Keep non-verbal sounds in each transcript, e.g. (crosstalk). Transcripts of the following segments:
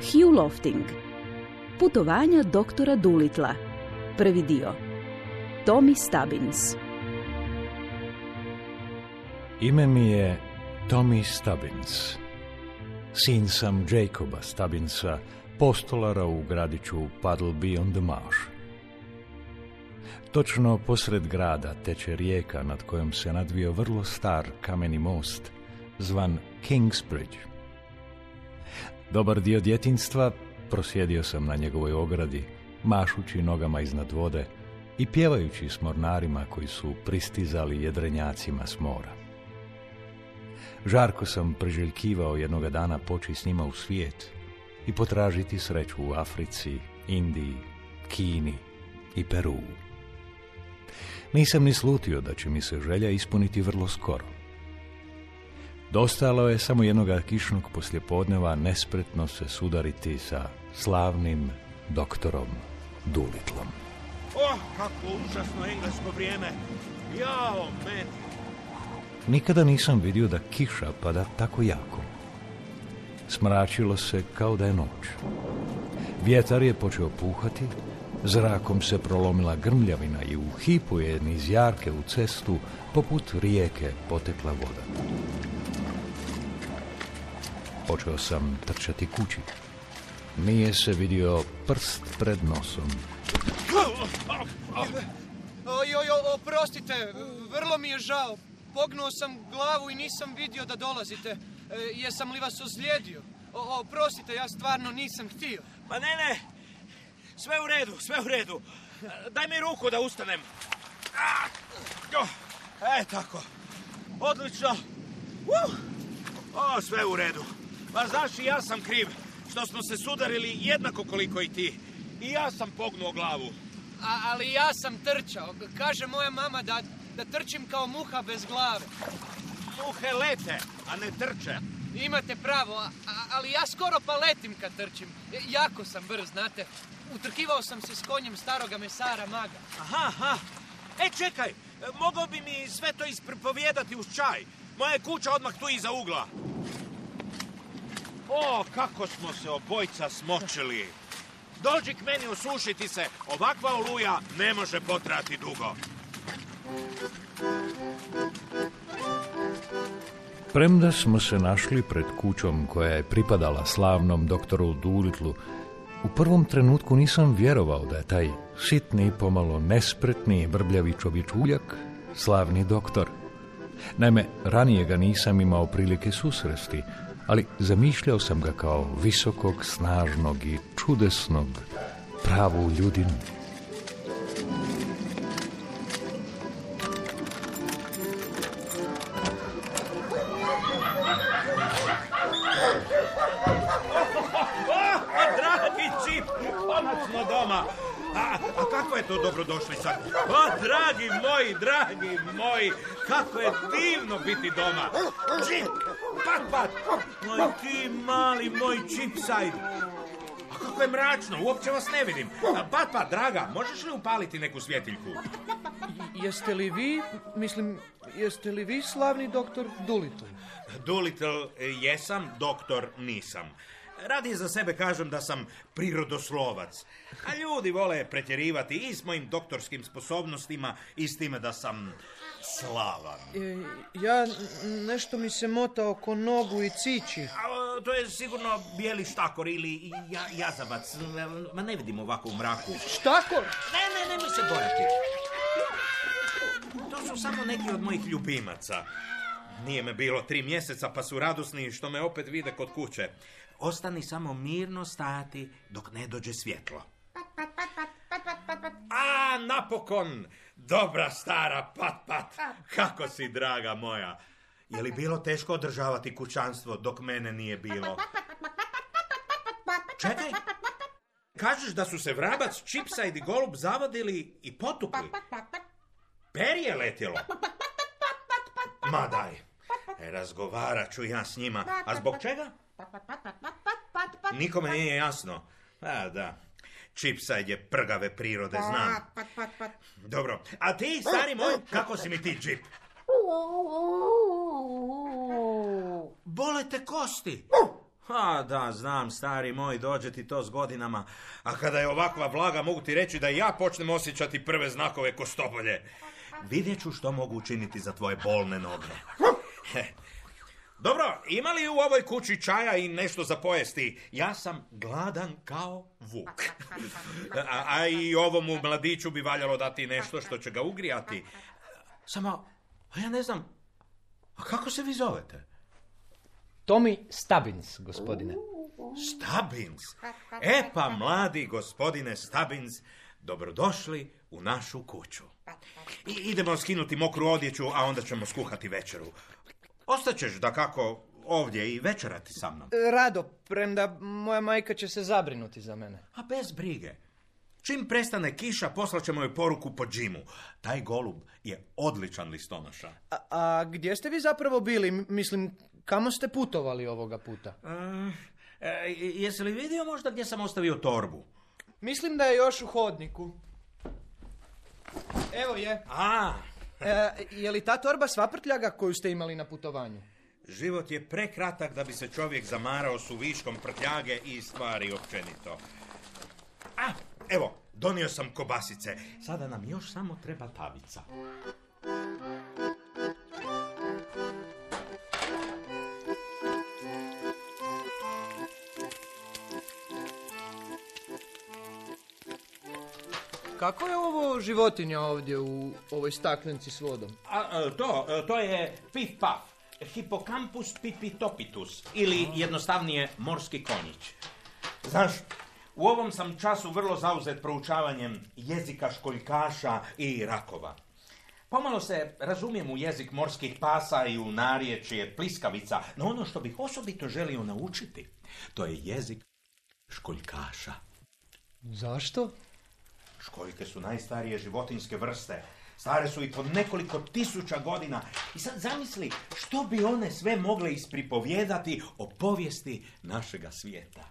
Hugh Lofting Putovanja doktora Dulitla Prvi dio Tommy Stubbins Ime mi je Tommy Stubbins. Sin sam Jacoba Stubbinsa, postolara u gradiću Puddleby on the Marsh. Točno posred grada teče rijeka nad kojom se nadvio vrlo star kameni most, zvan Kingsbridge. Dobar dio djetinstva prosjedio sam na njegovoj ogradi, mašući nogama iznad vode i pjevajući s mornarima koji su pristizali jedrenjacima s mora. Žarko sam priželjkivao jednoga dana poći s njima u svijet i potražiti sreću u Africi, Indiji, Kini i Peru. Nisam ni slutio da će mi se želja ispuniti vrlo skoro. Dostalo je samo jednoga kišnog poslijepodneva nespretno se sudariti sa slavnim doktorom Dulitlom. Oh, kako užasno englesko vrijeme. Jao, meni. Nikada nisam vidio da kiša pada tako jako. Smračilo se kao da je noć. Vjetar je počeo puhati, zrakom se prolomila grmljavina i u hipu je niz jarke u cestu poput rijeke potekla voda. Počeo sam trčati kući. Nije se vidio prst pred nosom. Oj, oj, oj, oprostite, vrlo mi je žao. Pognuo sam glavu i nisam vidio da dolazite. E, jesam li vas ozlijedio? O, oprostite, ja stvarno nisam htio. Pa ne, ne. Sve u redu, sve u redu. Daj mi ruku da ustanem. E, tako. Odlično. Uh, O, sve u redu. Pa znaš, i ja sam kriv što smo se sudarili jednako koliko i ti. I ja sam pognuo glavu. A, ali ja sam trčao. Kaže moja mama da, da trčim kao muha bez glave. Muhe lete, a ne trče. Imate pravo, a- a- ali ja skoro pa letim kad trčim. E, Jako sam brz, znate. Utrkivao sam se s konjem staroga mesara Maga. Aha, aha. E, čekaj, mogao bi mi sve to ispripovijedati uz čaj. Moja je kuća odmah tu iza ugla. O, kako smo se obojca smočili. Dođi k meni osušiti se. Ovakva oluja ne može potrati dugo. Premda smo se našli pred kućom koja je pripadala slavnom doktoru Dulitlu, u prvom trenutku nisam vjerovao da je taj sitni, pomalo nespretni, vrbljavi čovječuljak slavni doktor. Naime, ranije ga nisam imao prilike susresti, ali zamišljao sam ga kao visokog, snažnog i čudesnog, pravu ljudinu. Dobrodošlica? O, dragi moji, dragi moji, kako je divno biti doma. Čip, pat. Moj ti mali, moj Čipsajd. A kako je mračno, uopće vas ne vidim. Pat, pat, draga, možeš li upaliti neku svjetiljku? Jeste li vi, mislim, jeste li vi slavni doktor Doolittle? Doolittle e, jesam, doktor nisam. Radi za sebe kažem da sam prirodoslovac. A ljudi vole pretjerivati i s mojim doktorskim sposobnostima i s time da sam slavan. E, ja, nešto mi se mota oko nogu i cići. A, to je sigurno bijeli štakor ili ja, jazavac. Ma ne vidim ovako u mraku. Štakor? Ne, ne, nemoj se bojati. To su samo neki od mojih ljubimaca. Nije me bilo tri mjeseca pa su radosni što me opet vide kod kuće. Ostani samo mirno stajati dok ne dođe svjetlo. A, napokon! Dobra stara pat pat! Kako si, draga moja! Je li bilo teško održavati kućanstvo dok mene nije bilo? Čekaj! Kažeš da su se vrabac, čipsajd i golub zavadili i potukli? Perje letjelo? Ma daj, e, razgovarat ću ja s njima. A zbog čega? Nikome nije jasno. A da, čipsajd je prgave prirode, znam. Dobro, a ti, stari moj, kako si mi ti, čip? Bole te kosti. A da, znam, stari moj, dođe ti to s godinama. A kada je ovakva vlaga, mogu ti reći da ja počnem osjećati prve znakove kostobolje. Vidjet ću što mogu učiniti za tvoje bolne noge. (laughs) Dobro, ima li u ovoj kući čaja i nešto za pojesti? Ja sam gladan kao vuk. A, a i ovomu mladiću bi valjalo dati nešto što će ga ugrijati. Samo, a ja ne znam, a kako se vi zovete? Tommy Stubbins, gospodine. Stubbins? E pa, mladi gospodine Stubbins, dobrodošli u našu kuću. I idemo skinuti mokru odjeću, a onda ćemo skuhati večeru. Ostaćeš da kako ovdje i večerati sa mnom. Rado, premda moja majka će se zabrinuti za mene. A bez brige. Čim prestane kiša, poslaćemo joj poruku po džimu. Taj golub je odličan listonoša. A, a gdje ste vi zapravo bili? Mislim, kamo ste putovali ovoga puta? E, e, jesi li vidio možda gdje sam ostavio torbu? Mislim da je još u hodniku. Evo je. A, E, je li ta torba sva prtljaga koju ste imali na putovanju? život je prekratak da bi se čovjek zamarao su viškom prtljage i stvari općenito. A, evo, donio sam kobasice. Sada nam još samo treba tavica. Kako je ovo životinja ovdje u ovoj staklenci s vodom? A, e, to, e, to je pif paf. Hippocampus pipitopitus ili jednostavnije morski konjić. Znaš, u ovom sam času vrlo zauzet proučavanjem jezika školjkaša i rakova. Pomalo se razumijem u jezik morskih pasa i u narječje pliskavica, no ono što bih osobito želio naučiti, to je jezik školjkaša. Zašto? Školjke su najstarije životinske vrste. Stare su i po nekoliko tisuća godina. I sad zamisli što bi one sve mogle ispripovjedati o povijesti našega svijeta.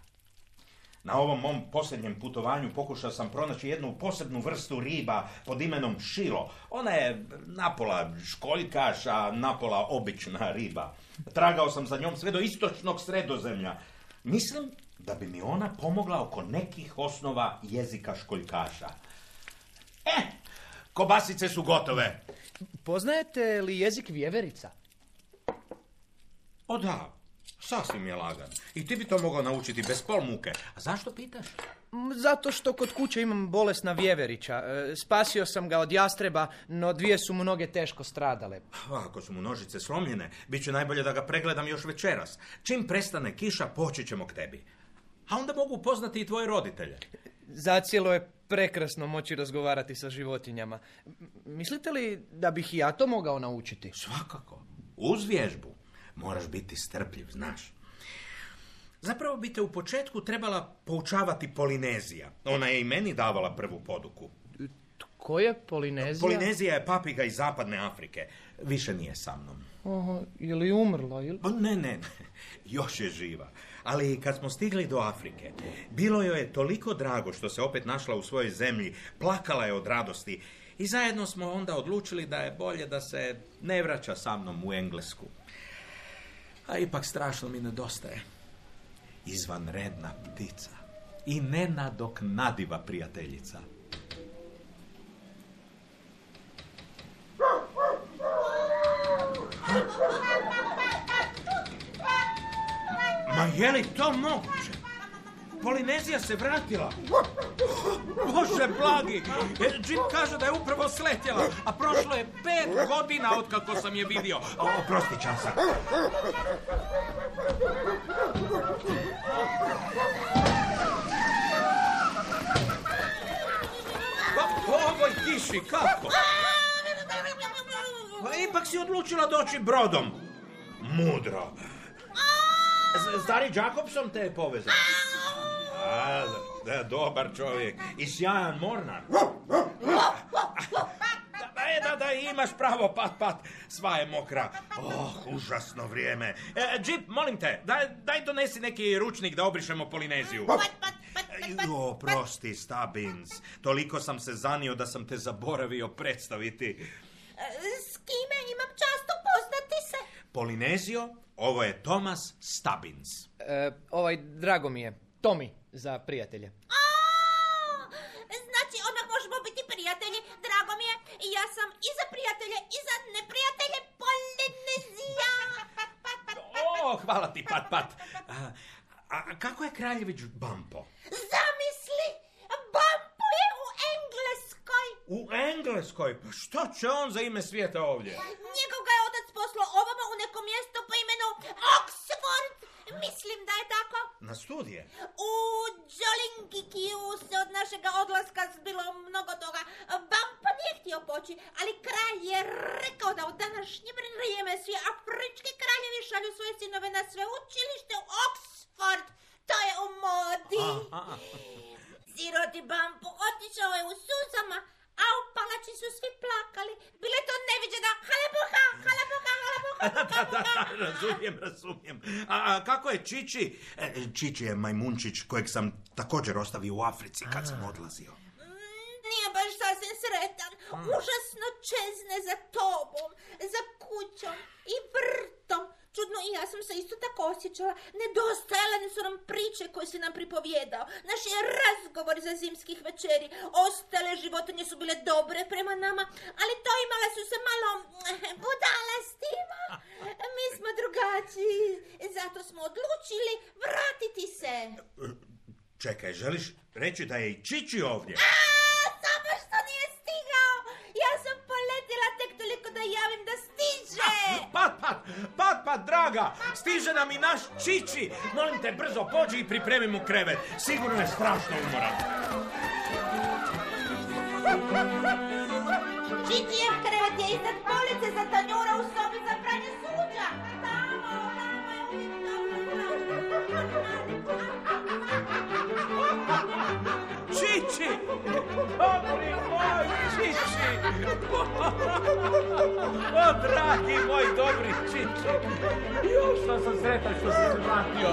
Na ovom mom posljednjem putovanju pokušao sam pronaći jednu posebnu vrstu riba pod imenom šilo. Ona je napola školjkaš, a napola obična riba. Tragao sam za njom sve do istočnog sredozemlja. Mislim da bi mi ona pomogla oko nekih osnova jezika školjkaša. E, kobasice su gotove. Poznajete li jezik vjeverica? O da, sasvim je lagan. I ti bi to mogao naučiti bez pol muke. A zašto pitaš? Zato što kod kuće imam bolesna vjeverića. E, Spasio sam ga od jastreba, no dvije su mu noge teško stradale. Ako su mu nožice slomljene, bit će najbolje da ga pregledam još večeras. Čim prestane kiša, poći ćemo k tebi. A onda mogu upoznati i tvoje roditelje. Zacijelo je prekrasno moći razgovarati sa životinjama. Mislite li da bih i ja to mogao naučiti? Svakako. Uz vježbu. Moraš biti strpljiv, znaš. Zapravo bi te u početku trebala poučavati Polinezija. Ona je i meni davala prvu poduku. Tko je Polinezija? Polinezija je papiga iz zapadne Afrike. Više nije sa mnom. Oho, je li umrla? Ili... Pa Ne, ne, ne, još je živa. Ali kad smo stigli do Afrike, bilo joj je toliko drago što se opet našla u svojoj zemlji, plakala je od radosti i zajedno smo onda odlučili da je bolje da se ne vraća sa mnom u Englesku. A ipak strašno mi nedostaje. Izvanredna ptica i nenadoknadiva prijateljica. (laughs) Ma je li to moguće? Polinezija se vratila. Bože blagi, e, Jim kaže da je upravo sletjela, a prošlo je pet godina od kako sam je vidio. Oprosti časa. Pa po ovoj kiši, kako? Pa ipak si odlučila doći brodom. Mudro. Z- Stari Jacobson te je povezao. A, da, dobar čovjek. I sjajan mornar. Da, e, da, da, imaš pravo, pat, pat. Sva je mokra. Oh, užasno vrijeme. E, Jeep, molim te, daj, daj donesi neki ručnik da obrišemo Polineziju. O, prosti, Stubbins. Toliko sam se zanio da sam te zaboravio predstaviti. S kime imam čast upoznati se? Polinezio, ovo je Thomas Stubbins. E, ovaj, drago mi je. Tomi, za prijatelje. A, znači odmah možemo biti prijatelji. Drago mi je. Ja sam i za prijatelje i za neprijatelje Polinezija. O, hvala ti, Pat Pat. A, a kako je kraljević Bampo? Zamisli, Bampo je u Engleskoj. U Engleskoj? Pa što će on za ime svijeta ovdje? Njegov ga je poslao ovamo u neko mjesto po imenu Oxford. Mislim da je tako. Na studije? U Džolinkikiju se od našega odlaska zbilo mnogo toga. Bampo nije htio poći, ali kralj je rekao da u današnje vrijeme svi afrički kraljevi šalju svoje sinove na sveučilište u Oxford. To je u modi. Siroti Bampo otišao je u suzama, a u palači su svi plakali. Bile to neviđena halebuha, halebuha, (laughs) da, da, da, razumijem, razumijem. A, a kako je Čiči? E, Čiči je majmunčić kojeg sam također ostavio u Africi kad sam odlazio. Nije baš sasvim sretan. Užasno čezne za tobom, za kućom i vrtom. Čudno i ja sam se isto tako osjećala. Nedostajale su nam priče koje si nam pripovjedao. Naši razgovori za zimskih večeri. Ostale životinje su bile dobre prema nama, ali to imale su se malo eh, budalastima. (laughs) Mi smo drugačiji. Zato smo odlučili vratiti se. Čekaj, želiš reći da je i Čiči ovdje? A, samo što nije stigao. Ja sam poletila tek toliko da javim da stiže. Pat, pat, pat, pat, draga! Stiže nam i naš Čiči! Molim te, brzo pođi i pripremi mu krevet. Sigurno je strašno umoran. Čičijev krevet je iznad police za tanjura Čiči! O, dragi moj dobri Čiči! Jo, što sam sretan što si se vratio.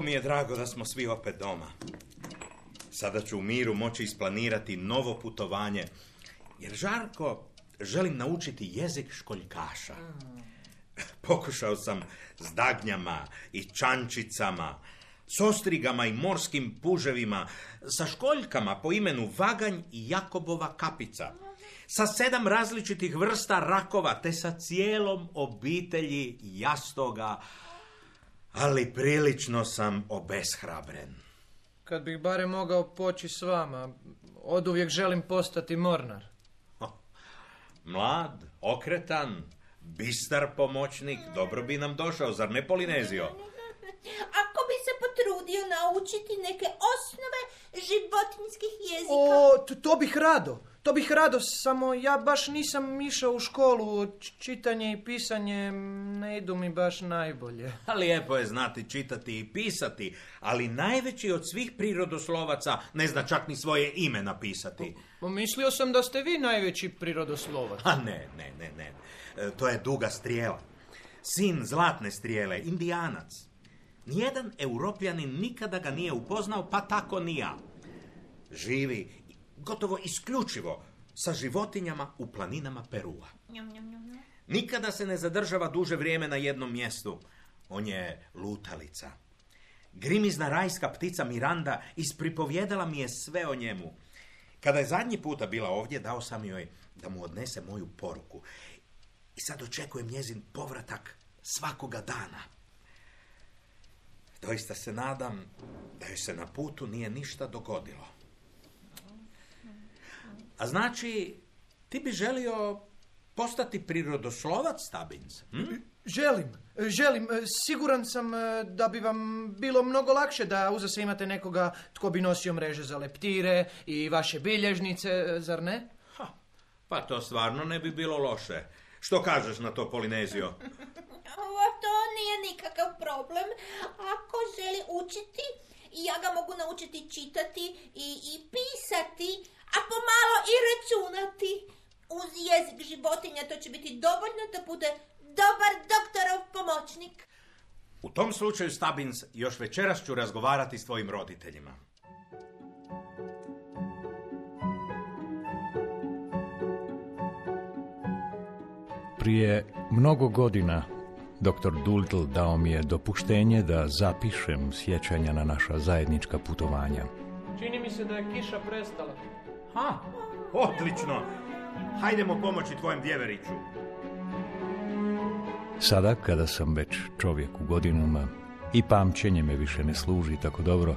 Tako mi je drago da smo svi opet doma. Sada ću u miru moći isplanirati novo putovanje, jer žarko želim naučiti jezik školjkaša. Pokušao sam s dagnjama i čančicama, s ostrigama i morskim puževima, sa školjkama po imenu Vaganj i Jakobova kapica, sa sedam različitih vrsta rakova, te sa cijelom obitelji jastoga, ali prilično sam obeshrabren. Kad bih barem mogao poći s vama, od uvijek želim postati mornar. Mlad, okretan, bistar pomoćnik, dobro bi nam došao, zar ne Polinezio? Ako bi se potrudio naučiti neke osnove životinjskih jezika. O, to, to bih rado. To bih rado, samo ja baš nisam išao u školu. Čitanje i pisanje ne idu mi baš najbolje. (laughs) A Lijepo je znati čitati i pisati, ali najveći od svih prirodoslovaca ne zna čak ni svoje ime napisati. Mislio sam da ste vi najveći prirodoslovac. A ne, ne, ne, ne. E, To je duga strijela. Sin zlatne strijele, indijanac. Nijedan europljanin nikada ga nije upoznao, pa tako ni ja. Živi gotovo isključivo sa životinjama u planinama Perua. Nikada se ne zadržava duže vrijeme na jednom mjestu. On je lutalica. Grimizna rajska ptica Miranda ispripovjedala mi je sve o njemu. Kada je zadnji puta bila ovdje, dao sam joj da mu odnese moju poruku. I sad očekujem njezin povratak svakoga dana. Doista se nadam da joj se na putu nije ništa dogodilo. A znači, ti bi želio postati prirodoslovac, Stabins? Hm? Želim, želim. Siguran sam e, da bi vam bilo mnogo lakše da uza se imate nekoga tko bi nosio mreže za leptire i vaše bilježnice, e, zar ne? Ha, pa to stvarno ne bi bilo loše. Što kažeš na to, Polinezio? Ovo to nije nikakav problem. Ako želi učiti ja ga mogu naučiti čitati i, i pisati, a pomalo i računati. Uz jezik životinja to će biti dovoljno da bude dobar doktorov pomoćnik. U tom slučaju, Stabins, još večeras ću razgovarati s tvojim roditeljima. Prije mnogo godina dr. Doolittle dao mi je dopuštenje da zapišem sjećanja na naša zajednička putovanja. Čini mi se da je kiša prestala. Ha, odlično. Hajdemo pomoći tvojem djeveriću. Sada, kada sam već čovjek u godinama i pamćenje me više ne služi tako dobro,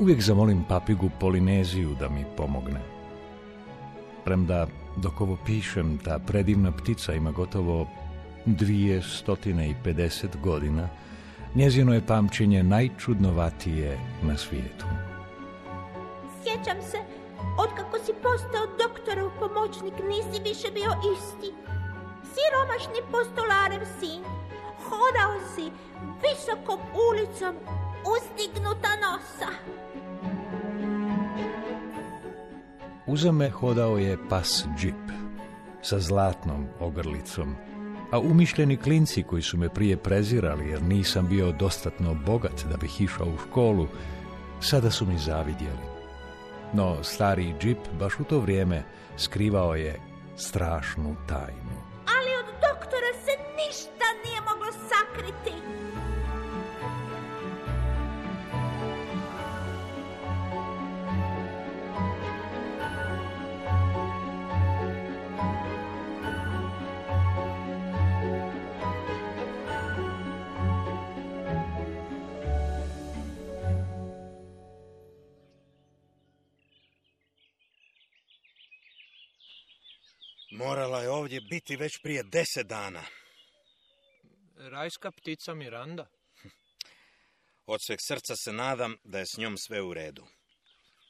uvijek zamolim papigu Polineziju da mi pomogne. Premda, dok ovo pišem, ta predivna ptica ima gotovo dvije stotine i pedeset godina, njezino je pamćenje najčudnovatije na svijetu. Sjećam se, otkako si postao doktorov pomoćnik, nisi više bio isti. Siromašni postolarev sin, hodao si visokom ulicom uzdignuta nosa. Uza me hodao je pas džip sa zlatnom ogrlicom, a umišljeni klinci koji su me prije prezirali jer nisam bio dostatno bogat da bih išao u školu, sada su mi zavidjeli. No, stari džip baš u to vrijeme skrivao je strašnu tajnu. Morala je ovdje biti već prije deset dana. Rajska ptica Miranda. Od sveg srca se nadam da je s njom sve u redu.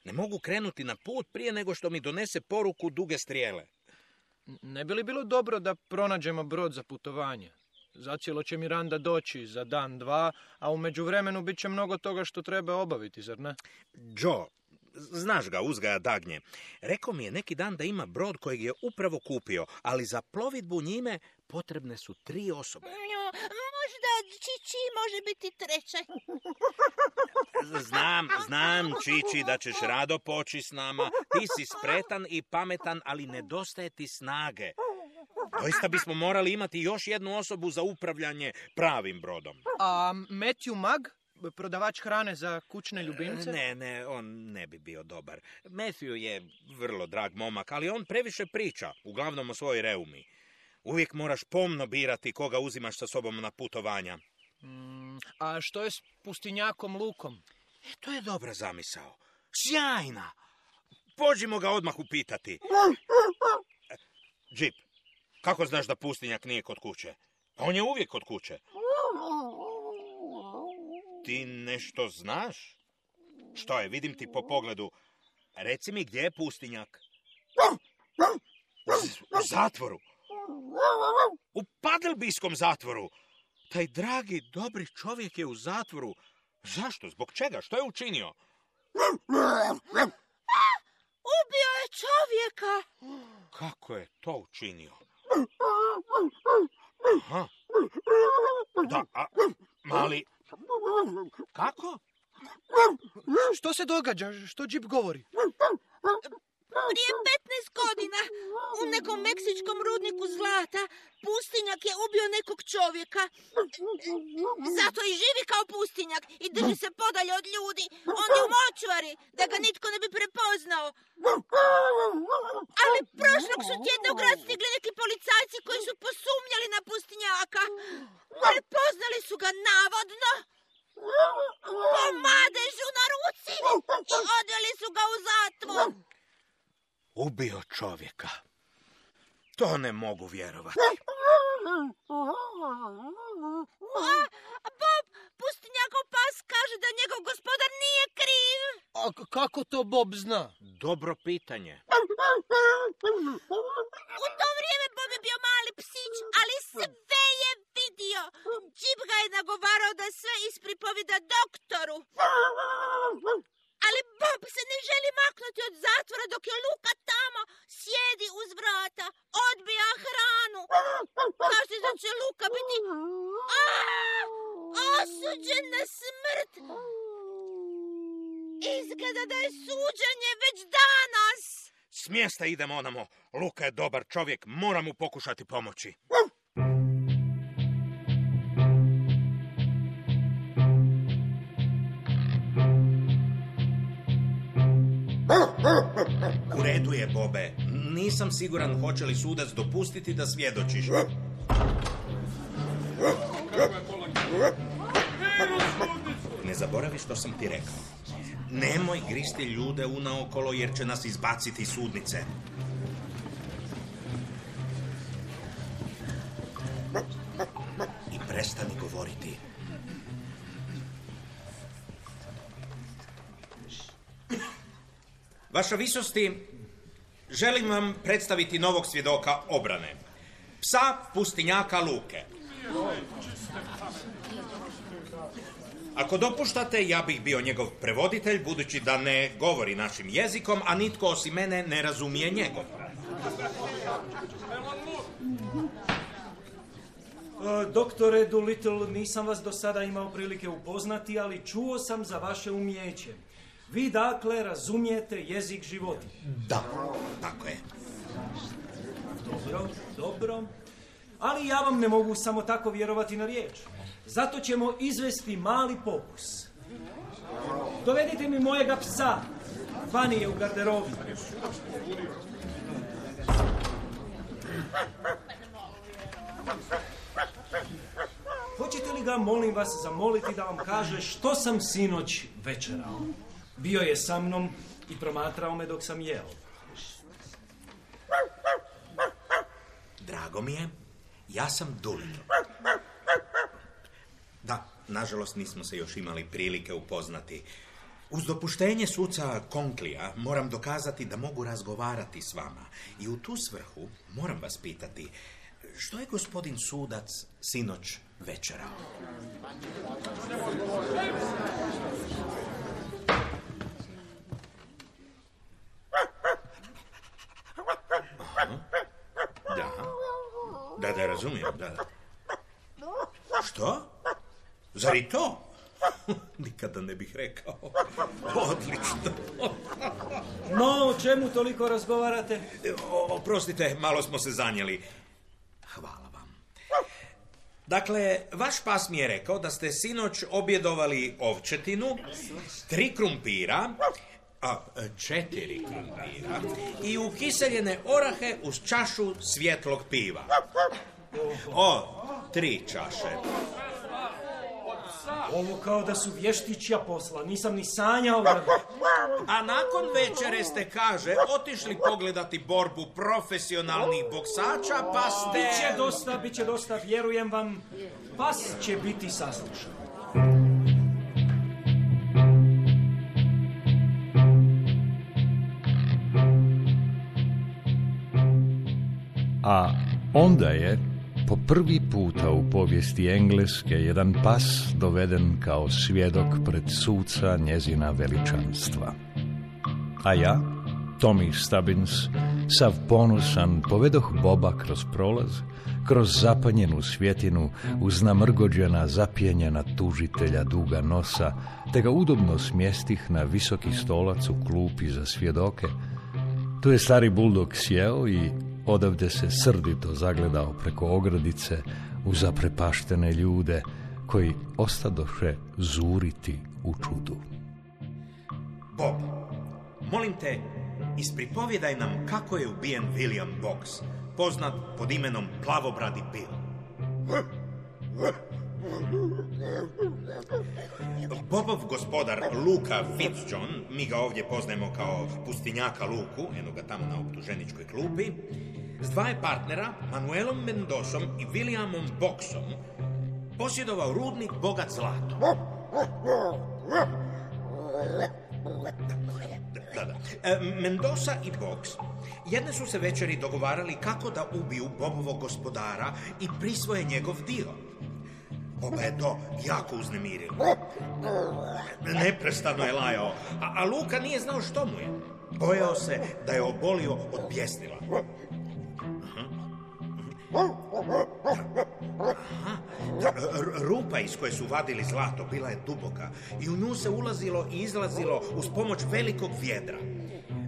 Ne mogu krenuti na put prije nego što mi donese poruku duge strijele. Ne bi li bilo dobro da pronađemo brod za putovanje? Zacijelo će Miranda doći za dan, dva, a u međuvremenu bit će mnogo toga što treba obaviti, zar ne? Joe, znaš ga, uzgaja dagnje. Rekao mi je neki dan da ima brod kojeg je upravo kupio, ali za plovidbu njime potrebne su tri osobe. Možda Čiči može biti treća. Znam, znam, Čiči, da ćeš rado poći s nama. Ti si spretan i pametan, ali nedostaje ti snage. Doista bismo morali imati još jednu osobu za upravljanje pravim brodom. A Matthew Mag, prodavač hrane za kućne ljubimce? Ne, ne, on ne bi bio dobar. Matthew je vrlo drag momak, ali on previše priča, uglavnom o svojoj reumi. Uvijek moraš pomno birati koga uzimaš sa sobom na putovanja. Mm, a što je s pustinjakom Lukom? E, to je dobra zamisao. Sjajna! Pođimo ga odmah upitati. E, Džip, kako znaš da pustinjak nije kod kuće? Pa on je uvijek kod kuće. Ti nešto znaš? Što je, vidim ti po pogledu. Reci mi gdje je pustinjak? Z- U zatvoru. U Padelbijskom zatvoru. Taj dragi, dobri čovjek je u zatvoru. Zašto? Zbog čega? Što je učinio? Ubio je čovjeka. Kako je to učinio? Aha. Da, a, mali... Kako? Što se događa? Što Džip govori? Prije 15 godina u nekom meksičkom rudniku zlata pustinjak je ubio nekog čovjeka. Zato i živi kao pustinjak i drži se podalje od ljudi. On je u močvari da ga nitko ne bi prepoznao. Ali prošlog su tjedna u grad stigli neki policajci koji su posumnjali na pustinjaka. Prepoznali su ga navodno po madežu na ruci i odveli su ga u zatvor. Ubio čovjeka. To ne mogu vjerovati. A Bob, pustinjakov pas kaže da njegov gospodar nije kriv. A k- kako to Bob zna? Dobro pitanje. U to vrijeme Bob je bio mali psić, ali sve je vidio. Džip ga je nagovarao da sve ispripovida doktoru. Ali Bob se ne želi maknuti od zatvora dok je Luka tamo sjedi uz vrata, odbija hranu. Kaže da će Luka biti a, osuđen na smrt. Izgleda da je suđenje već danas. S mjesta idemo onamo. Luka je dobar čovjek, moram mu pokušati pomoći. Bobe. Nisam siguran hoće li sudac dopustiti da svjedočiš. Ne zaboravi što sam ti rekao. Nemoj gristi ljude unaokolo jer će nas izbaciti iz sudnice. I prestani govoriti. Vaša visosti, želim vam predstaviti novog svjedoka obrane. Psa pustinjaka Luke. Ako dopuštate, ja bih bio njegov prevoditelj, budući da ne govori našim jezikom, a nitko osim mene ne razumije njegov. E, Doktore Doolittle, nisam vas do sada imao prilike upoznati, ali čuo sam za vaše umjeće. Vi dakle razumijete jezik životinja. Da, tako je. Dobro, dobro. Ali ja vam ne mogu samo tako vjerovati na riječ. Zato ćemo izvesti mali pokus. Dovedite mi mojega psa. Vani je u garderobi. Hoćete li ga, molim vas, zamoliti da vam kaže što sam sinoć večerao? Bio je sa mnom i promatrao me dok sam jeo. Drago mi je. Ja sam Doolittle. Da, nažalost nismo se još imali prilike upoznati. Uz dopuštenje suca Konklija moram dokazati da mogu razgovarati s vama. I u tu svrhu moram vas pitati, što je gospodin sudac sinoć večerao? Da. Da, da, razumijem, da. da. Što? Zar i to? (laughs) Nikada ne bih rekao. Odlično. No, o čemu toliko razgovarate? O, oprostite, malo smo se zanijeli. Hvala vam. Dakle, vaš pas mi je rekao da ste sinoć objedovali ovčetinu, tri krumpira, a četiri krumpira i ukiseljene orahe uz čašu svjetlog piva. O, tri čaše. Ovo kao da su vještićja posla, nisam ni sanjao. A nakon večere ste, kaže, otišli pogledati borbu profesionalnih boksača, pa ste... Biće dosta, biće dosta, vjerujem vam. Pas će biti saslušan. A onda je po prvi puta u povijesti Engleske jedan pas doveden kao svjedok pred suca njezina veličanstva. A ja, Tommy Stubbins, sav ponosan, povedoh Boba kroz prolaz, kroz zapanjenu svjetinu, uz namrgođena zapjenjena tužitelja duga nosa, te ga udobno smjestih na visoki stolac u klupi za svjedoke. Tu je stari buldog sjeo i odavde se srdito zagledao preko ogradice u zaprepaštene ljude koji ostadoše zuriti u čudu. Bob, molim te, ispripovjedaj nam kako je ubijen William Box, poznat pod imenom Plavobradi Bill. Bobov gospodar Luka Fitzjohn, mi ga ovdje poznajemo kao pustinjaka Luku, eno ga tamo na optuženičkoj klupi, s dva je partnera, Manuelom Mendosom i Williamom Boxom, posjedovao rudnik bogat zlato. Da, da. E, Mendoza i Box jedne su se večeri dogovarali kako da ubiju Bobovog gospodara i prisvoje njegov dio. Boba je to jako uznemirilo. Neprestano je lajao, a, a Luka nije znao što mu je. Bojao se da je obolio od bjesnila. Aha. R- rupa iz koje su vadili zlato bila je duboka i u nju se ulazilo i izlazilo uz pomoć velikog vjedra.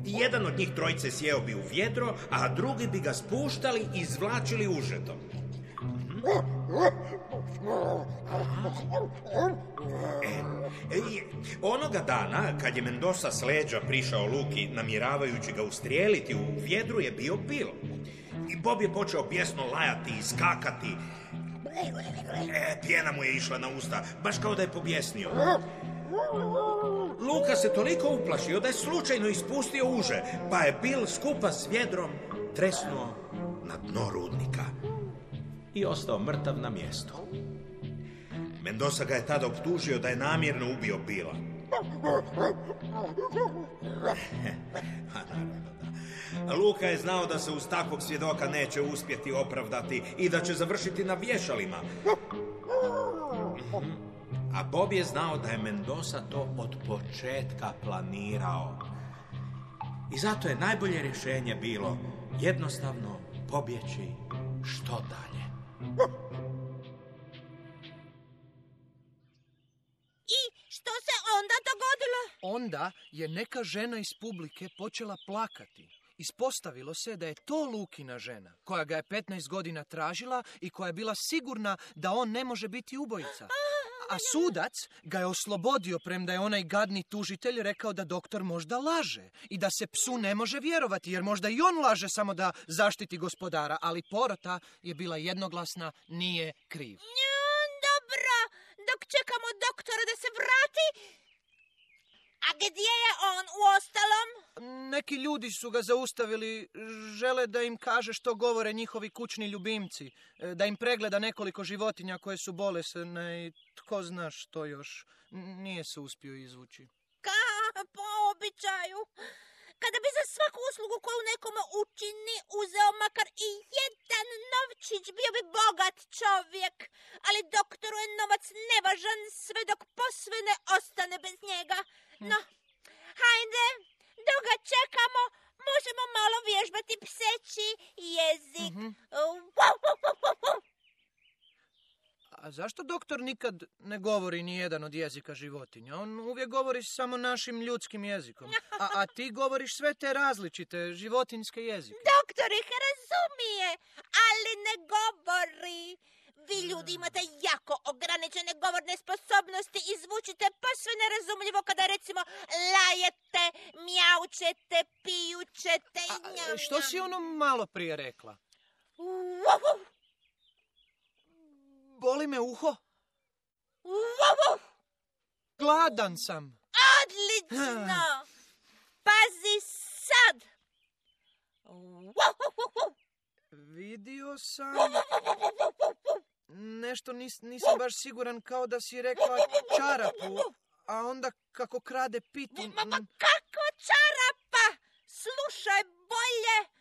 Jedan od njih trojice sjeo bi u vjedro, a drugi bi ga spuštali i izvlačili užetom. E, onoga dana, kad je Mendoza s leđa prišao Luki, namjeravajući ga ustrijeliti u vjedru, je bio Bill. I Bob je počeo pjesno lajati i skakati. E, pjena mu je išla na usta, baš kao da je pobjesnio. Luka se toliko uplašio da je slučajno ispustio uže, pa je Bill skupa s vjedrom tresnuo na dno rudnika i ostao mrtav na mjestu. Mendoza ga je tada optužio da je namjerno ubio Bila. (laughs) Luka je znao da se uz takvog svjedoka neće uspjeti opravdati i da će završiti na vješalima. Mhm. A Bob je znao da je Mendoza to od početka planirao. I zato je najbolje rješenje bilo jednostavno pobjeći što dalje. I što se onda dogodilo? Onda je neka žena iz publike počela plakati. Ispostavilo se da je to Lukina žena, koja ga je 15 godina tražila i koja je bila sigurna da on ne može biti ubojica. A sudac ga je oslobodio premda je onaj gadni tužitelj rekao da doktor možda laže i da se psu ne može vjerovati jer možda i on laže samo da zaštiti gospodara, ali porota je bila jednoglasna, nije kriv. Dobro, dok čekamo doktora da se vrati. A gdje je on u ostalom? Neki ljudi su ga zaustavili, žele da im kaže što govore njihovi kućni ljubimci, e, da im pregleda nekoliko životinja koje su bolesne i tko zna što još. Nije se uspio izvući. Ka, po običaju. Kada bi za svaku uslugu koju nekome učini uzeo makar i jedan novčić, bio bi bogat čovjek. Ali doktoru je novac nevažan sve dok posve ne ostane bez njega. No, hajde, dok ga čekamo, možemo malo vježbati pseći jezik. Wow, wow, wow, wow, wow. A zašto doktor nikad ne govori ni jedan od jezika životinja? On uvijek govori samo našim ljudskim jezikom. A, a ti govoriš sve te različite životinjske jezike. Doktor ih razumije, ali ne govori. Vi ljudi imate jako ograničene govorne sposobnosti i zvučite posve nerazumljivo kada recimo lajete, mjaučete, pijučete i njam, što si ono malo prije rekla? Wow, wow, Boli me uho? wow, wow. Gladan sam. Odlično! Pazi sad! Wow. Vidio sam... Nešto nis, nisam baš siguran kao da si rekla čarapu, a onda kako krade pitu. Ma, mm, kako čarapa! Slušaj bolje!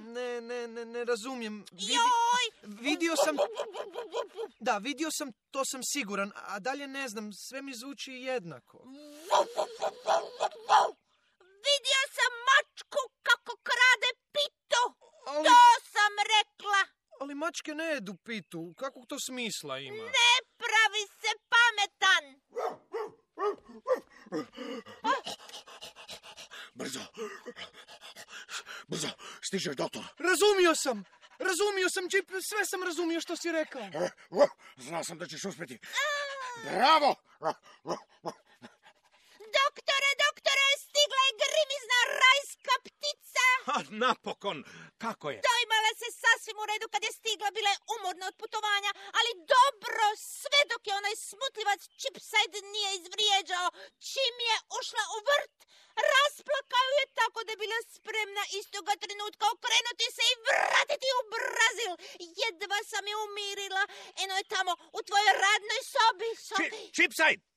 Ne, ne, ne, ne razumijem. Vidi- Joj! vidio sam... Da, vidio sam, to sam siguran, a dalje ne znam, sve mi zvuči jednako. Vidio sam mačku kako krade pitu! Ali, To sam rekla! ali mačke ne jedu pitu, kakvog to smisla ima? Ne pravi se pametan! Brzo. Brzo, stiže doktor. Razumio sam! Razumio sam, Čip, sve sam razumio što si rekao. E, Znao sam da ćeš uspjeti. Bravo! Doktore, doktore, stigla je grimizna rajska ptica! A napokon, kako je? Sasvim u redu kad je stigla, bila je umorna od putovanja, ali dobro, sve dok je onaj smutljivac Chipside nije izvrijeđao. Čim je ušla u vrt, rasplakao je tako da je bila spremna istoga trenutka okrenuti se i vratiti u Brazil. Jedva sam je umirila, eno je tamo u tvojoj radnoj sobi, sobi. Či, Chipside!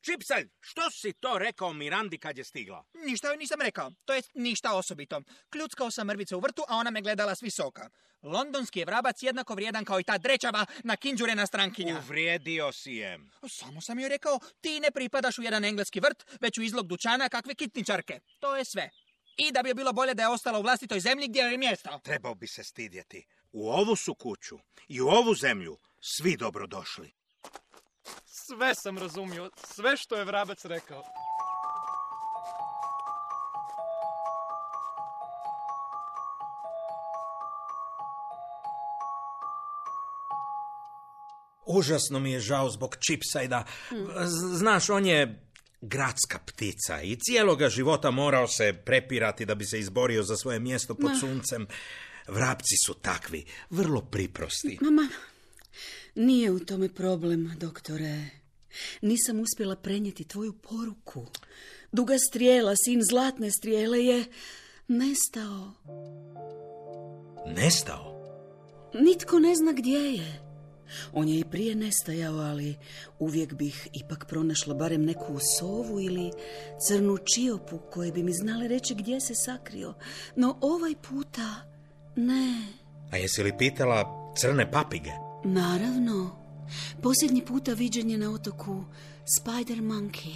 Čipsalj, što si to rekao Mirandi kad je stigla? Ništa joj nisam rekao. To jest ništa osobito. Kljuckao sam mrvice u vrtu, a ona me gledala s visoka. Londonski je vrabac jednako vrijedan kao i ta drečava na kinđurena strankinja. Uvrijedio si je. Samo sam joj rekao, ti ne pripadaš u jedan engleski vrt, već u izlog dućana kakve kitničarke. To je sve. I da bi bilo bolje da je ostala u vlastitoj zemlji gdje joj je mjesto. Trebao bi se stidjeti. U ovu su kuću i u ovu zemlju svi dobro došli. Sve sam razumio, sve što je vrabac rekao. Užasno mi je žao zbog Čipsajda. Z- Znaš, on je gradska ptica i cijeloga života morao se prepirati da bi se izborio za svoje mjesto pod suncem. Vrapci su takvi, vrlo priprosti. Mama, nije u tome problem, doktore. Nisam uspjela prenijeti tvoju poruku. Duga strijela, sin zlatne strijele je nestao. Nestao? Nitko ne zna gdje je. On je i prije nestajao, ali uvijek bih ipak pronašla barem neku sovu ili crnu čiopu koje bi mi znale reći gdje se sakrio. No ovaj puta ne. A jesi li pitala crne papige? Naravno. Posljednji puta viđen je na otoku Spider Monkey.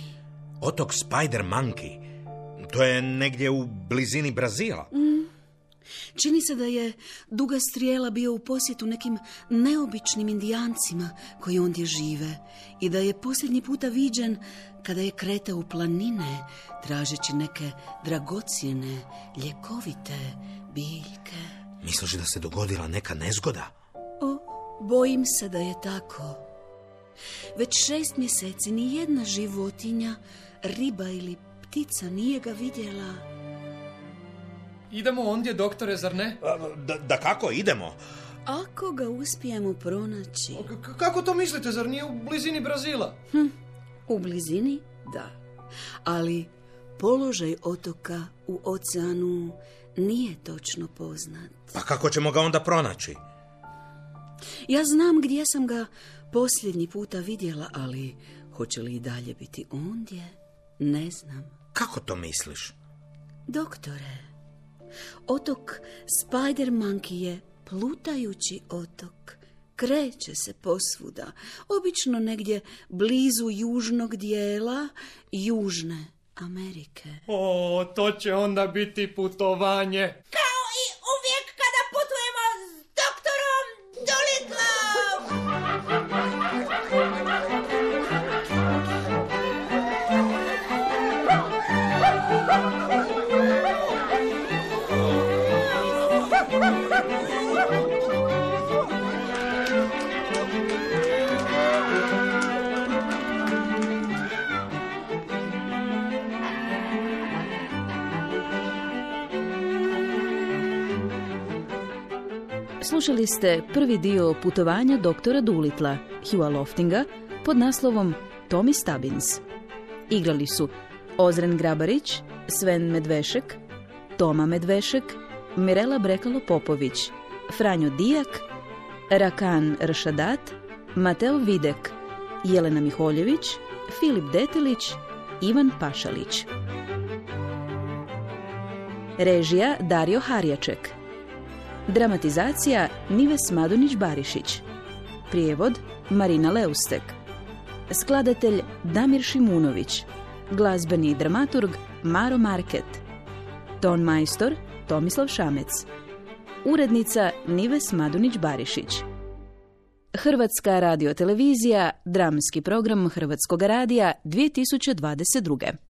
Otok Spider Monkey. To je negdje u blizini Brazila. Čini se da je duga strijela bio u posjetu nekim neobičnim indijancima koji ondje žive i da je posljednji puta viđen kada je kretao u planine tražeći neke dragocjene, ljekovite biljke. Misliš da se dogodila neka nezgoda? Bojim se da je tako. Već šest mjeseci ni jedna životinja, riba ili ptica nije ga vidjela. Idemo ondje, doktore, zar ne? Da, da kako, idemo. Ako ga uspijemo pronaći K- kako to mislite, zar nije u blizini Brazila? u blizini, da. Ali položaj otoka u oceanu nije točno poznat. Pa kako ćemo ga onda pronaći? Ja znam gdje sam ga posljednji puta vidjela, ali hoće li i dalje biti ondje? Ne znam. Kako to misliš? Doktore, otok Spider Monkey je plutajući otok. Kreće se posvuda, obično negdje blizu južnog dijela Južne Amerike. O, to će onda biti putovanje. Slušali ste prvi dio putovanja doktora Dulitla, Hugha Loftinga, pod naslovom Tommy Stubbins. Igrali su Ozren Grabarić, Sven Medvešek, Toma Medvešek, Mirela Brekalo-Popović, Franjo Dijak, Rakan Ršadat, Mateo Videk, Jelena Miholjević, Filip Detelić, Ivan Pašalić. Režija Dario Harjaček. Dramatizacija Nives Madunić-Barišić. Prijevod Marina Leustek. Skladatelj Damir Šimunović. Glazbeni dramaturg Maro Market. Ton majstor Tomislav Šamec. Urednica Nives Madunić-Barišić. Hrvatska radiotelevizija, dramski program Hrvatskog radija 2022.